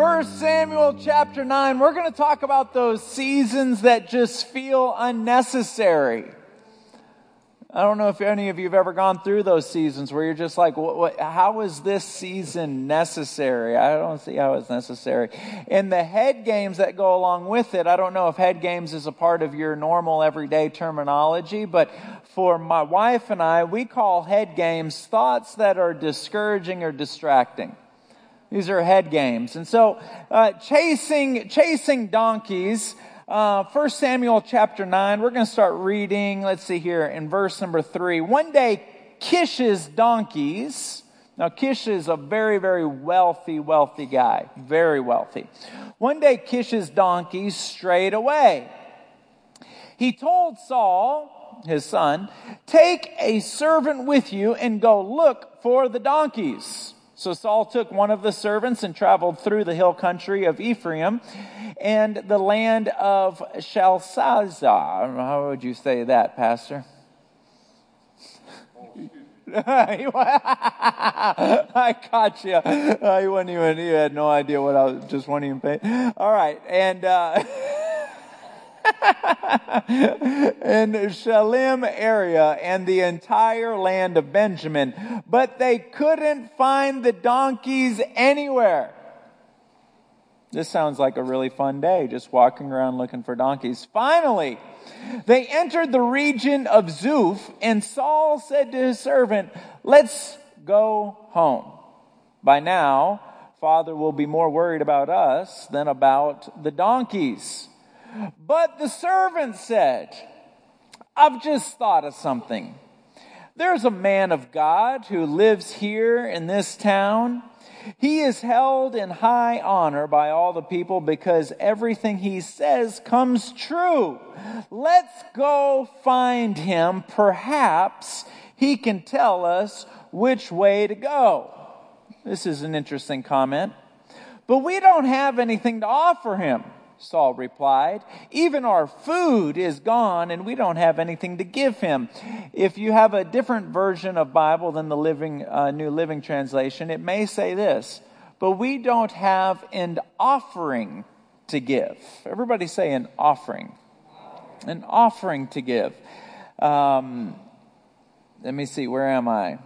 1 Samuel chapter 9, we're going to talk about those seasons that just feel unnecessary. I don't know if any of you have ever gone through those seasons where you're just like, what, what, how is this season necessary? I don't see how it's necessary. And the head games that go along with it, I don't know if head games is a part of your normal everyday terminology, but for my wife and I, we call head games thoughts that are discouraging or distracting. These are head games. And so, uh, chasing, chasing donkeys, uh, 1 Samuel chapter 9, we're going to start reading, let's see here, in verse number 3. One day, Kish's donkeys, now Kish is a very, very wealthy, wealthy guy, very wealthy. One day, Kish's donkeys strayed away. He told Saul, his son, take a servant with you and go look for the donkeys. So Saul took one of the servants and traveled through the hill country of Ephraim and the land of Shalshazar. How would you say that, Pastor? I caught you. Uh, you, even, you had no idea what I was, just wanting to paying. All right. And, uh, in Shalem area and the entire land of Benjamin, but they couldn't find the donkeys anywhere. This sounds like a really fun day, just walking around looking for donkeys. Finally, they entered the region of Zuph, and Saul said to his servant, Let's go home. By now, Father will be more worried about us than about the donkeys. But the servant said, I've just thought of something. There's a man of God who lives here in this town. He is held in high honor by all the people because everything he says comes true. Let's go find him. Perhaps he can tell us which way to go. This is an interesting comment. But we don't have anything to offer him. Saul replied. Even our food is gone and we don't have anything to give him. If you have a different version of Bible than the living, uh, New Living Translation, it may say this, but we don't have an offering to give. Everybody say an offering. An offering to give. Um, let me see, where am I?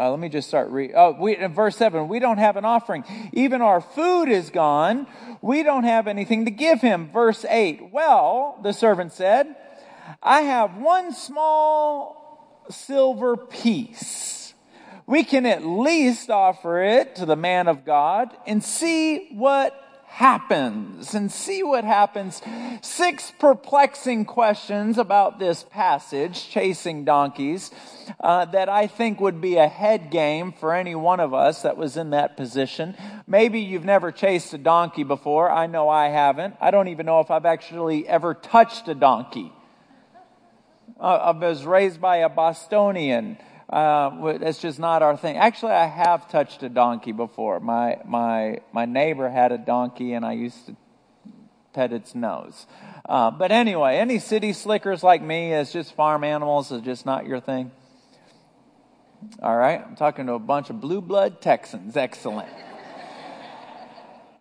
Uh, let me just start reading. Oh, we, in verse 7, we don't have an offering. Even our food is gone. We don't have anything to give him. Verse 8, well, the servant said, I have one small silver piece. We can at least offer it to the man of God and see what happens and see what happens. Six perplexing questions about this passage, chasing donkeys, uh, that I think would be a head game for any one of us that was in that position. Maybe you've never chased a donkey before. I know I haven't. I don't even know if I've actually ever touched a donkey. Uh, I was raised by a Bostonian. Uh, that's just not our thing. Actually, I have touched a donkey before. My my my neighbor had a donkey, and I used to pet its nose. Uh, but anyway, any city slickers like me, it's just farm animals, is just not your thing. All right, I'm talking to a bunch of blue blood Texans. Excellent.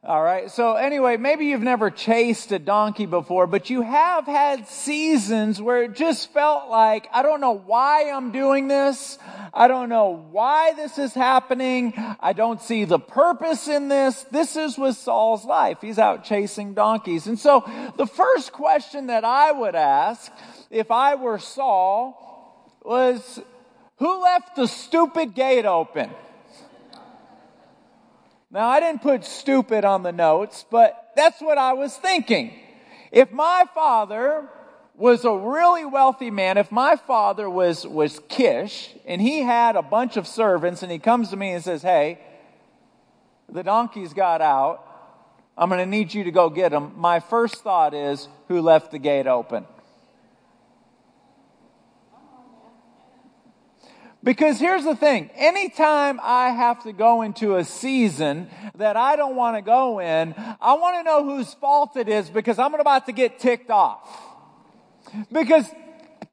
All right. So anyway, maybe you've never chased a donkey before, but you have had seasons where it just felt like, I don't know why I'm doing this. I don't know why this is happening. I don't see the purpose in this. This is with Saul's life. He's out chasing donkeys. And so the first question that I would ask if I were Saul was, who left the stupid gate open? Now, I didn't put stupid on the notes, but that's what I was thinking. If my father was a really wealthy man, if my father was, was Kish and he had a bunch of servants and he comes to me and says, Hey, the donkeys got out. I'm going to need you to go get them. My first thought is, Who left the gate open? Because here's the thing anytime I have to go into a season that I don't want to go in, I want to know whose fault it is because I'm about to get ticked off. Because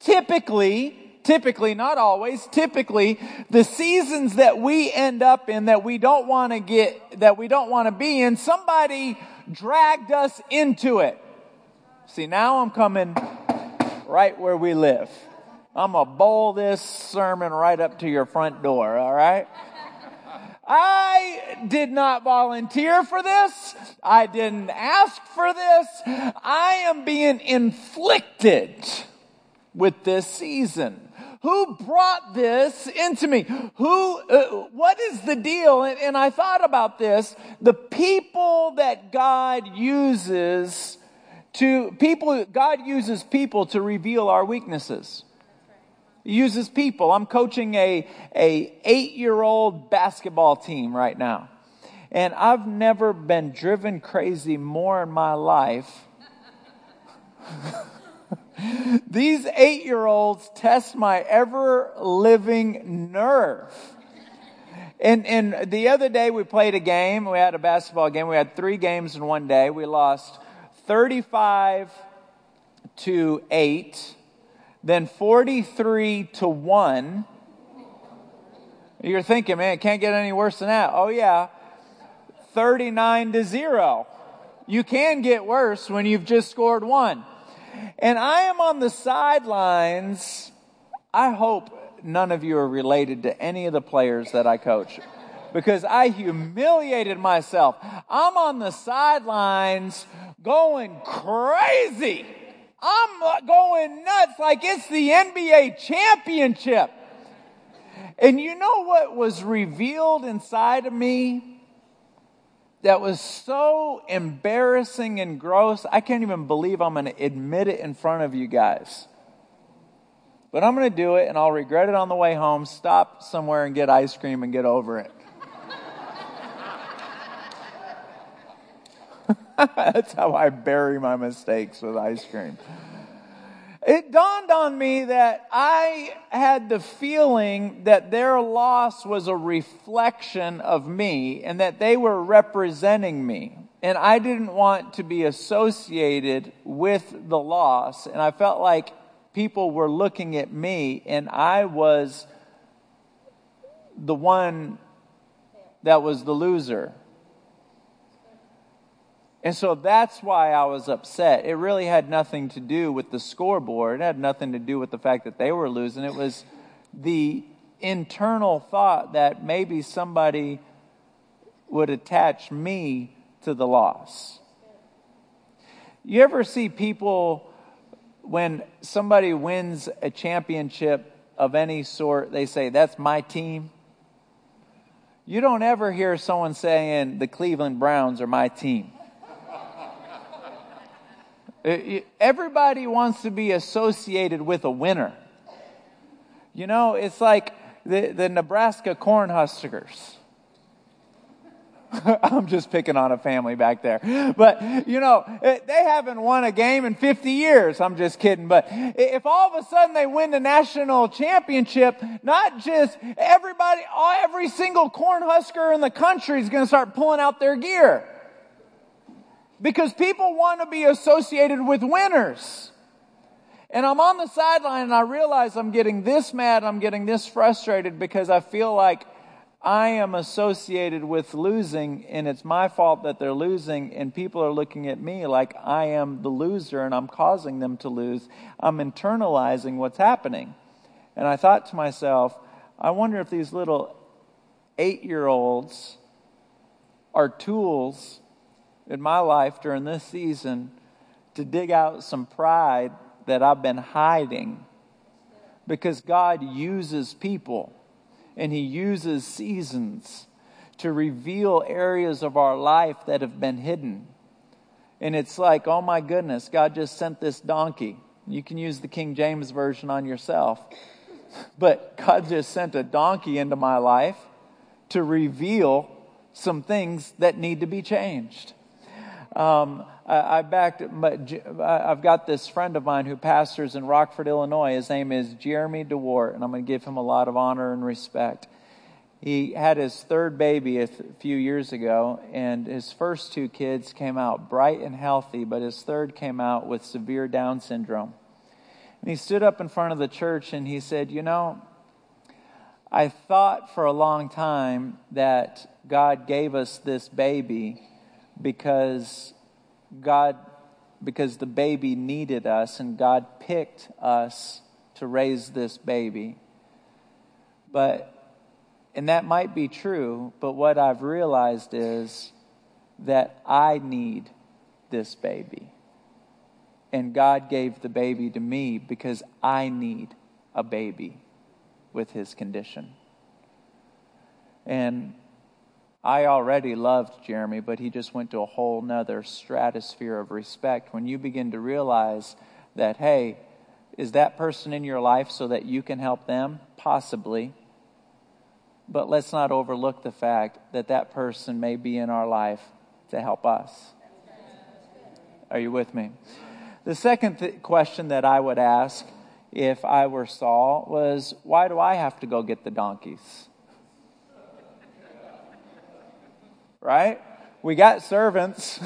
typically, typically, not always, typically, the seasons that we end up in that we don't want to get, that we don't want to be in, somebody dragged us into it. See, now I'm coming right where we live. I'm going to bowl this sermon right up to your front door, all right? I did not volunteer for this. I didn't ask for this. I am being inflicted with this season. Who brought this into me? Who, uh, what is the deal? And, and I thought about this. The people that God uses to, people, God uses people to reveal our weaknesses. Uses people. I'm coaching a, a eight year old basketball team right now. And I've never been driven crazy more in my life. These eight year olds test my ever living nerve. And, and the other day we played a game. We had a basketball game. We had three games in one day. We lost 35 to 8 then 43 to 1. You're thinking, man, it can't get any worse than that. Oh, yeah. 39 to 0. You can get worse when you've just scored one. And I am on the sidelines. I hope none of you are related to any of the players that I coach because I humiliated myself. I'm on the sidelines going crazy I'm going nuts like it's the NBA championship. And you know what was revealed inside of me that was so embarrassing and gross? I can't even believe I'm going to admit it in front of you guys. But I'm going to do it and I'll regret it on the way home, stop somewhere and get ice cream and get over it. That's how I bury my mistakes with ice cream. It dawned on me that I had the feeling that their loss was a reflection of me and that they were representing me. And I didn't want to be associated with the loss. And I felt like people were looking at me and I was the one that was the loser. And so that's why I was upset. It really had nothing to do with the scoreboard. It had nothing to do with the fact that they were losing. It was the internal thought that maybe somebody would attach me to the loss. You ever see people when somebody wins a championship of any sort, they say, That's my team? You don't ever hear someone saying, The Cleveland Browns are my team. Uh, everybody wants to be associated with a winner. You know, it's like the, the Nebraska Cornhuskers. I'm just picking on a family back there. But, you know, uh, they haven't won a game in 50 years. I'm just kidding. But if all of a sudden they win the national championship, not just everybody, every single Cornhusker in the country is going to start pulling out their gear because people want to be associated with winners. And I'm on the sideline and I realize I'm getting this mad, I'm getting this frustrated because I feel like I am associated with losing and it's my fault that they're losing and people are looking at me like I am the loser and I'm causing them to lose. I'm internalizing what's happening. And I thought to myself, I wonder if these little eight year olds are tools in my life during this season to dig out some pride that I've been hiding. Because God uses people and He uses seasons to reveal areas of our life that have been hidden. And it's like, oh my goodness, God just sent this donkey. You can use the King James Version on yourself. But God just sent a donkey into my life to reveal some things that need to be changed. Um, I, I backed, I've got this friend of mine who pastors in Rockford, Illinois. His name is Jeremy DeWart, and I'm going to give him a lot of honor and respect. He had his third baby a few years ago, and his first two kids came out bright and healthy, but his third came out with severe Down syndrome. And he stood up in front of the church and he said, You know, I thought for a long time that God gave us this baby because God because the baby needed us and God picked us to raise this baby. But and that might be true, but what I've realized is that I need this baby. And God gave the baby to me because I need a baby with his condition. And I already loved Jeremy, but he just went to a whole nother stratosphere of respect when you begin to realize that, hey, is that person in your life so that you can help them? Possibly. But let's not overlook the fact that that person may be in our life to help us. Are you with me? The second th- question that I would ask if I were Saul was why do I have to go get the donkeys? Right? We got servants,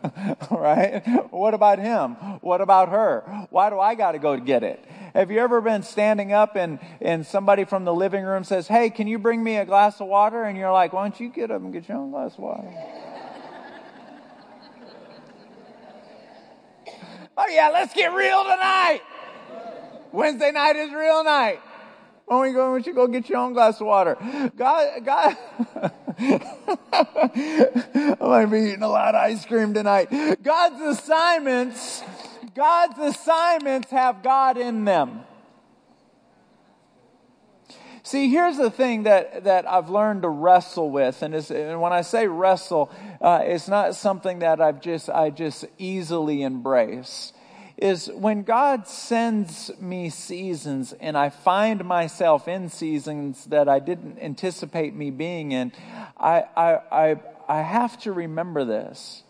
right? What about him? What about her? Why do I got to go get it? Have you ever been standing up and, and somebody from the living room says, Hey, can you bring me a glass of water? And you're like, Why don't you get up and get your own glass of water? oh, yeah, let's get real tonight. Wednesday night is real night. When don't you go get your own glass of water? God, God, I might be eating a lot of ice cream tonight. God's assignments, God's assignments have God in them. See, here's the thing that, that I've learned to wrestle with, and, and when I say wrestle, uh, it's not something that I've just I just easily embrace is when God sends me seasons and I find myself in seasons that I didn't anticipate me being in, I, I, I, I have to remember this.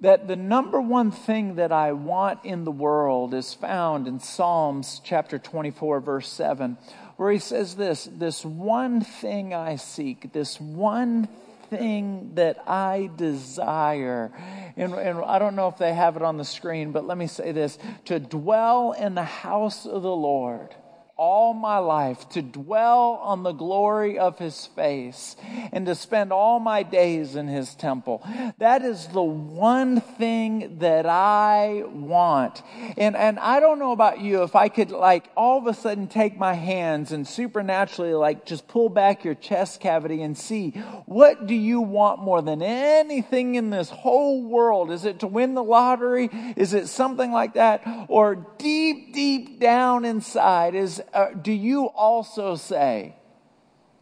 That the number one thing that I want in the world is found in Psalms chapter 24, verse 7, where he says this this one thing I seek, this one thing that I desire. And, and, I don't know if they have it on the screen, but let me say this to dwell in the house of the Lord all my life to dwell on the glory of his face and to spend all my days in his temple. That is the one thing that I want. And, and I don't know about you, if I could like all of a sudden take my hands and supernaturally like just pull back your chest cavity and see what do you want more than anything in this whole world? Is it to win the lottery? Is it something like that? Or deep, deep down inside is uh, do you also say,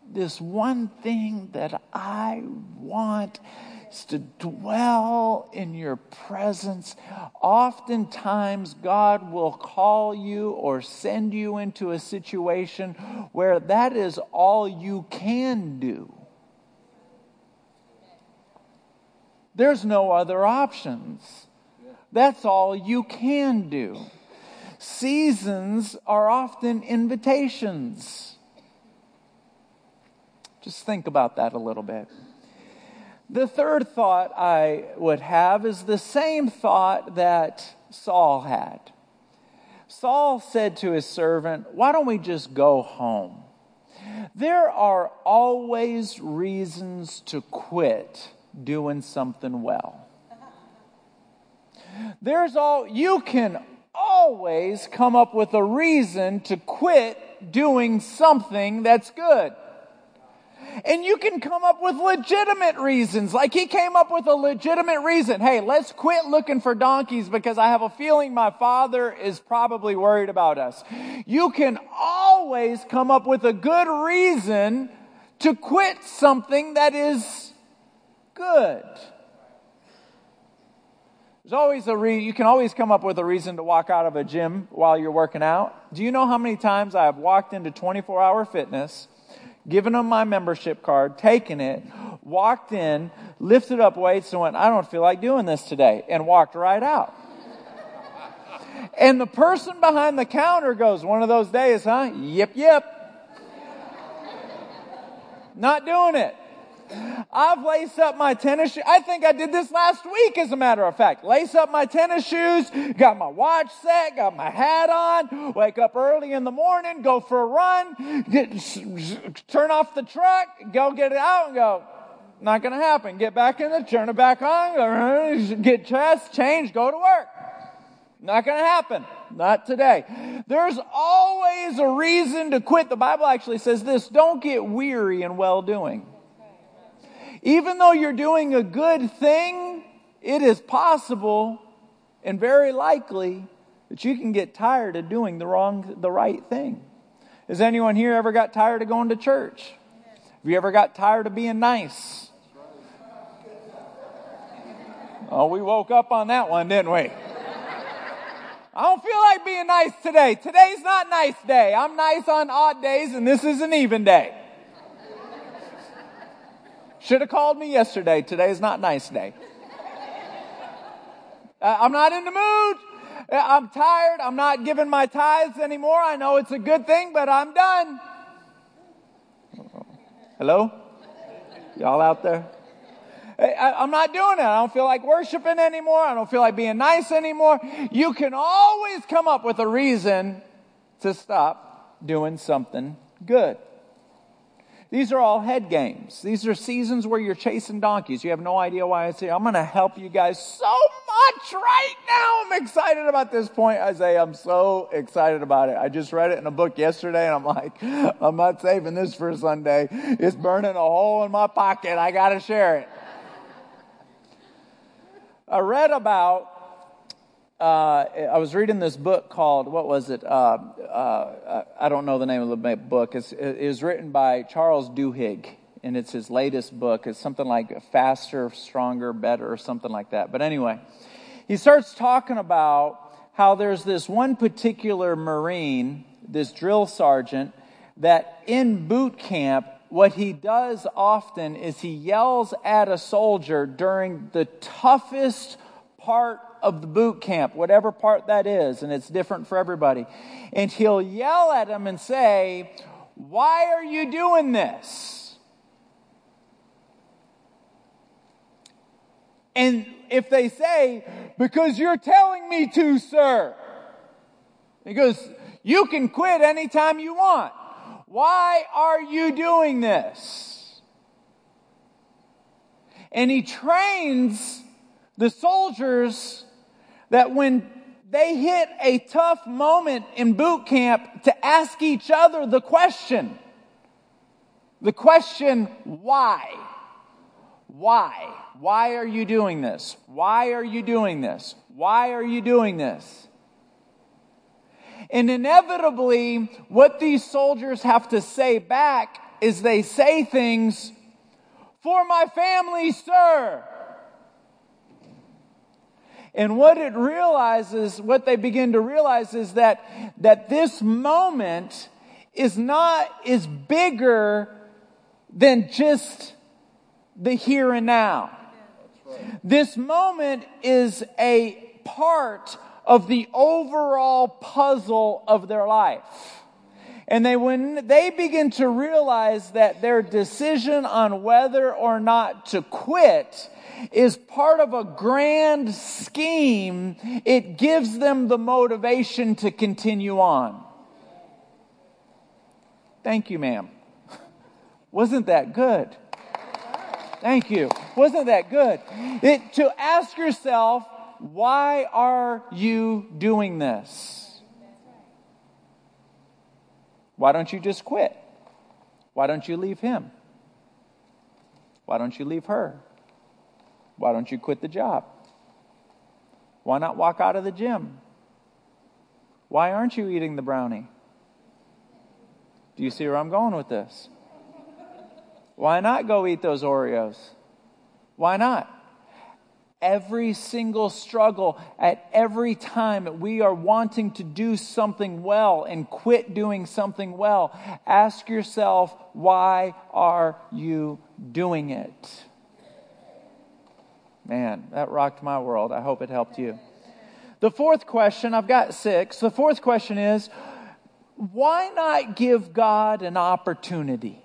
this one thing that I want is to dwell in your presence. Oftentimes, God will call you or send you into a situation where that is all you can do. There's no other options. That's all you can do. Seasons are often invitations. Just think about that a little bit. The third thought I would have is the same thought that Saul had. Saul said to his servant, Why don't we just go home? There are always reasons to quit doing something well. There's all, you can always come up with a reason to quit doing something that's good. And you can come up with legitimate reasons. Like he came up with a legitimate reason. Hey, let's quit looking for donkeys because I have a feeling my father is probably worried about us. You can always come up with a good reason to quit something that is good. There's always a re- you can always come up with a reason to walk out of a gym while you're working out. Do you know how many times I have walked into 24 hour fitness, given them my membership card, taken it, walked in, lifted up weights, and went, I don't feel like doing this today, and walked right out. and the person behind the counter goes, One of those days, huh? Yep, yep. Not doing it. I've laced up my tennis shoes. I think I did this last week, as a matter of fact. Lace up my tennis shoes, got my watch set, got my hat on, wake up early in the morning, go for a run, get, turn off the truck, go get it out and go, not going to happen. Get back in it, turn it back on, get dressed, change, go to work. Not going to happen. Not today. There's always a reason to quit. The Bible actually says this don't get weary in well doing. Even though you're doing a good thing, it is possible and very likely that you can get tired of doing the wrong, the right thing. Has anyone here ever got tired of going to church? Have you ever got tired of being nice? Oh, we woke up on that one, didn't we? I don't feel like being nice today. Today's not nice day. I'm nice on odd days and this is an even day. Should have called me yesterday. Today is not nice day. Uh, I'm not in the mood. Uh, I'm tired. I'm not giving my tithes anymore. I know it's a good thing, but I'm done. Hello? Y'all out there? I, am not doing it. I don't feel like worshiping anymore. I don't feel like being nice anymore. You can always come up with a reason to stop doing something good. These are all head games. These are seasons where you're chasing donkeys. You have no idea why it's here. I'm going to help you guys so much right now. I'm excited about this point, Isaiah. I'm so excited about it. I just read it in a book yesterday and I'm like, I'm not saving this for Sunday. It's burning a hole in my pocket. I got to share it. I read about, uh, I was reading this book called, what was it? Uh, uh, I don't know the name of the book. It's, it was written by Charles Duhigg, and it's his latest book. It's something like Faster, Stronger, Better, or something like that. But anyway, he starts talking about how there's this one particular Marine, this drill sergeant, that in boot camp what he does often is he yells at a soldier during the toughest part of the boot camp, whatever part that is, and it's different for everybody. And he'll yell at them and say, Why are you doing this? And if they say, Because you're telling me to, sir, he goes, You can quit anytime you want. Why are you doing this? And he trains the soldiers that when they hit a tough moment in boot camp to ask each other the question. The question, why? Why? Why are you doing this? Why are you doing this? Why are you doing this? And inevitably, what these soldiers have to say back is they say things, for my family, sir. And what it realizes, what they begin to realize is that, that this moment is not, is bigger than just the here and now. This moment is a part of the overall puzzle of their life. And they, when they begin to realize that their decision on whether or not to quit is part of a grand scheme, it gives them the motivation to continue on. Thank you, ma'am. Wasn't that good? Thank you. Wasn't that good? It, to ask yourself, why are you doing this? Why don't you just quit? Why don't you leave him? Why don't you leave her? Why don't you quit the job? Why not walk out of the gym? Why aren't you eating the brownie? Do you see where I'm going with this? Why not go eat those Oreos? Why not? every single struggle, at every time we are wanting to do something well and quit doing something well, ask yourself, why are you doing it? Man, that rocked my world. I hope it helped you. The fourth question, I've got six. The fourth question is why not give God an opportunity?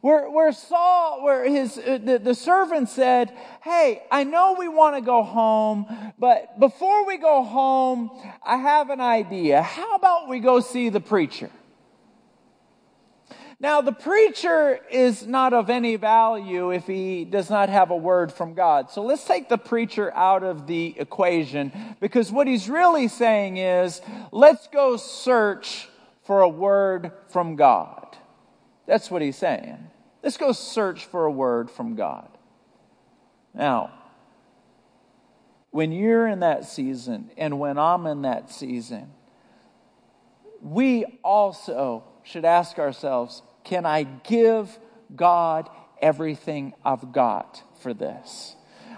Where, where Saul, where his, uh, the, the servant said, Hey, I know we want to go home, but before we go home, I have an idea. How about we go see the preacher? Now, the preacher is not of any value if he does not have a word from God. So let's take the preacher out of the equation because what he's really saying is, let's go search for a word from God. That's what he's saying. Let's go search for a word from God. Now, when you're in that season and when I'm in that season, we also should ask ourselves can I give God everything I've got for this?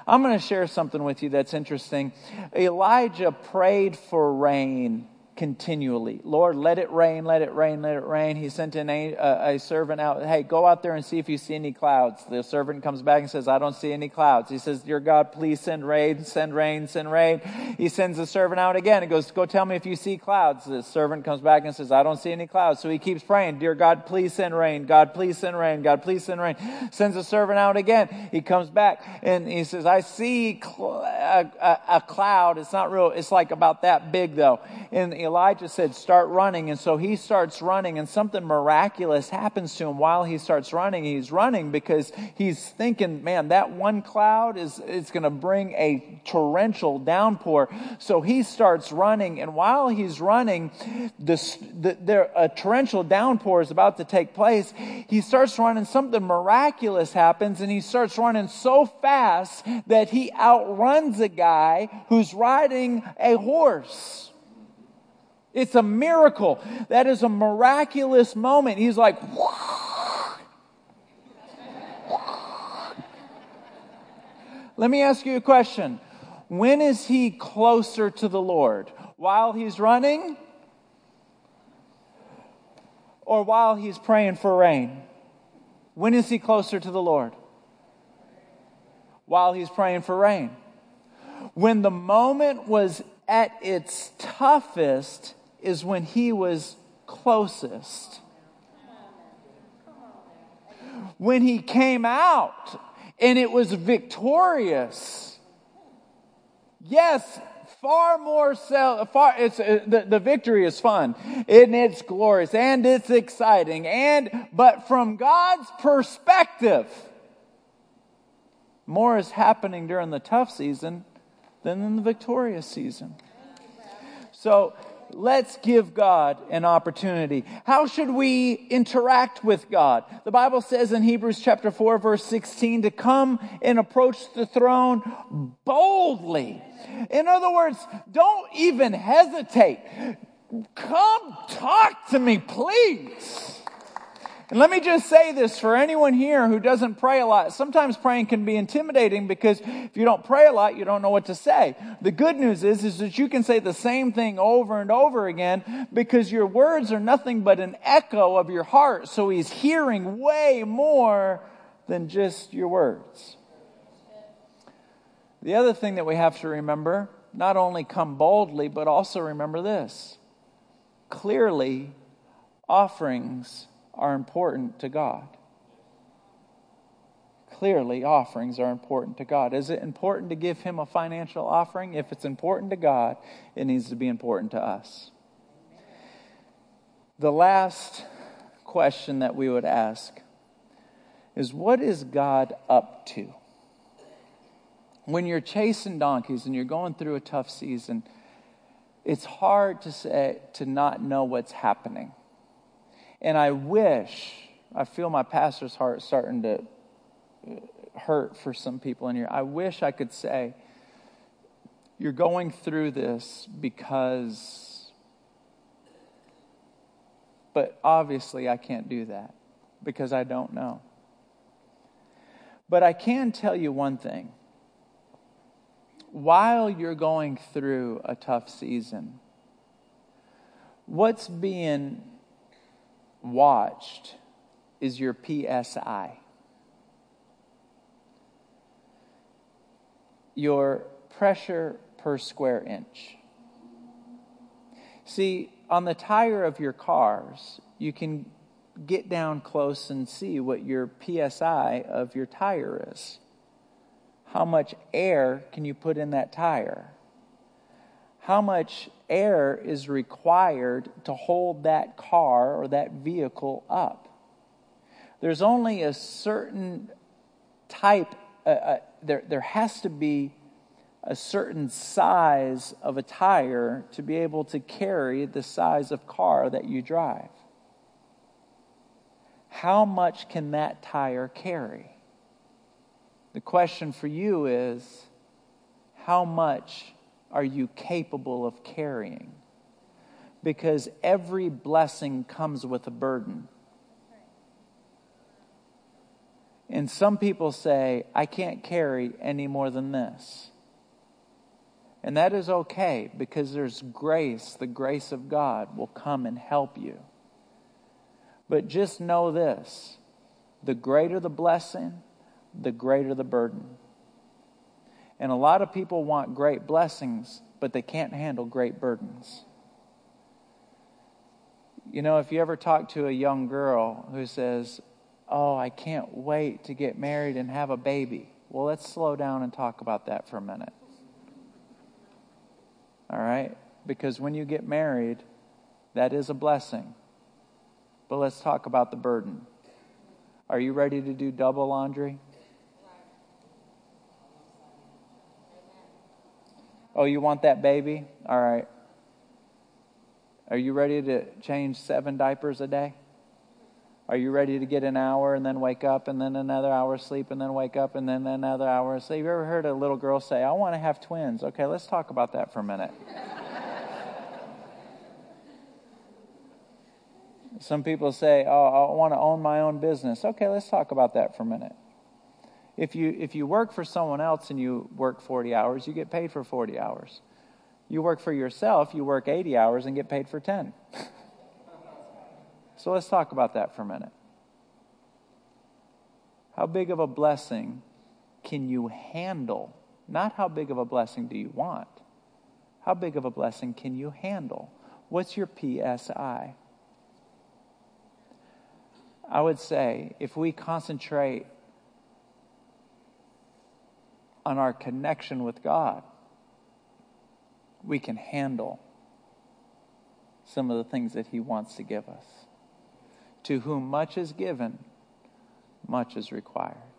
I'm going to share something with you that's interesting. Elijah prayed for rain continually. Lord, let it rain, let it rain, let it rain. He sent in a, a, servant out. Hey, go out there and see if you see any clouds. The servant comes back and says, I don't see any clouds. He says, Dear God, please send rain, send rain, send rain. He sends the servant out again and goes, Go tell me if you see clouds. The servant comes back and says, I don't see any clouds. So he keeps praying, Dear God, please send rain. God, please send rain. God, please send rain. Sends the servant out again. He comes back and he says, I see cl- a, a, a cloud. It's not real. It's like about that big though. And Elijah said, Start running. And so he starts running, and something miraculous happens to him while he starts running. He's running because he's thinking, Man, that one cloud is, is going to bring a torrential downpour. So he starts running, and while he's running, the, there, a torrential downpour is about to take place. He starts running, something miraculous happens, and he starts running so fast that he outruns a guy who's riding a horse. It's a miracle. That is a miraculous moment. He's like, Let me ask you a question. When is he closer to the Lord? While he's running? Or while he's praying for rain? When is he closer to the Lord? While he's praying for rain. When the moment was at its toughest, is when he was closest. When he came out and it was victorious. Yes, far more so, far, it's, uh, the, the victory is fun and it's glorious and it's exciting and, but from God's perspective, more is happening during the tough season than in the victorious season. So let's give God an opportunity. How should we interact with God? The Bible says in Hebrews chapter 4 verse 16 to come and approach the throne boldly. In other words, don't even hesitate. Come talk to me, please. And let me just say this for anyone here who doesn't pray a lot. Sometimes praying can be intimidating because if you don't pray a lot, you don't know what to say. The good news is, is that you can say the same thing over and over again because your words are nothing but an echo of your heart. So he's hearing way more than just your words. The other thing that we have to remember, not only come boldly, but also remember this. Clearly, offerings are important to God. Clearly, offerings are important to God. Is it important to give Him a financial offering? If it's important to God, it needs to be important to us. The last question that we would ask is what is God up to? When you're chasing donkeys and you're going through a tough season, it's hard to say to not know what's happening. And I wish, I feel my pastor's heart starting to uh, hurt for some people in here. I wish I could say, you're going through this because, but obviously I can't do that because I don't know. But I can tell you one thing. While you're going through a tough season, what's being watched is your PSI. Your pressure per square inch. See, on the tire of your cars, you can get down close and see what your PSI of your tire is. How much air can you put in that tire? How much air is required to hold that car or that vehicle up? There's only a certain type, uh, uh, there, there has to be a certain size of a tire to be able to carry the size of car that you drive. How much can that tire carry? The question for you is how much are you capable of carrying? Because every blessing comes with a burden. And some people say, I can't carry any more than this. And that is okay because there's grace. The grace of God will come and help you. But just know this the greater the blessing, the greater the burden. And a lot of people want great blessings, but they can't handle great burdens. You know, if you ever talk to a young girl who says, Oh, I can't wait to get married and have a baby. Well, let's slow down and talk about that for a minute. All right? Because when you get married, that is a blessing. But let's talk about the burden. Are you ready to do double laundry? Oh, you want that baby? All right. Are you ready to change seven diapers a day? Are you ready to get an hour and then wake up and then another hour of sleep and then wake up and then another hour of sleep? You ever heard a little girl say, I want to have twins? Okay, let's talk about that for a minute. Some people say, Oh, I want to own my own business. Okay, let's talk about that for a minute. If you, if you work for someone else and you work 40 hours, you get paid for 40 hours. You work for yourself, you work 80 hours and get paid for 10. so let's talk about that for a minute. How big of a blessing can you handle? Not how big of a blessing do you want. How big of a blessing can you handle? What's your PSI? I would say if we concentrate on our connection with God, we can handle some of the things that He wants to give us. To whom much is given, much is required.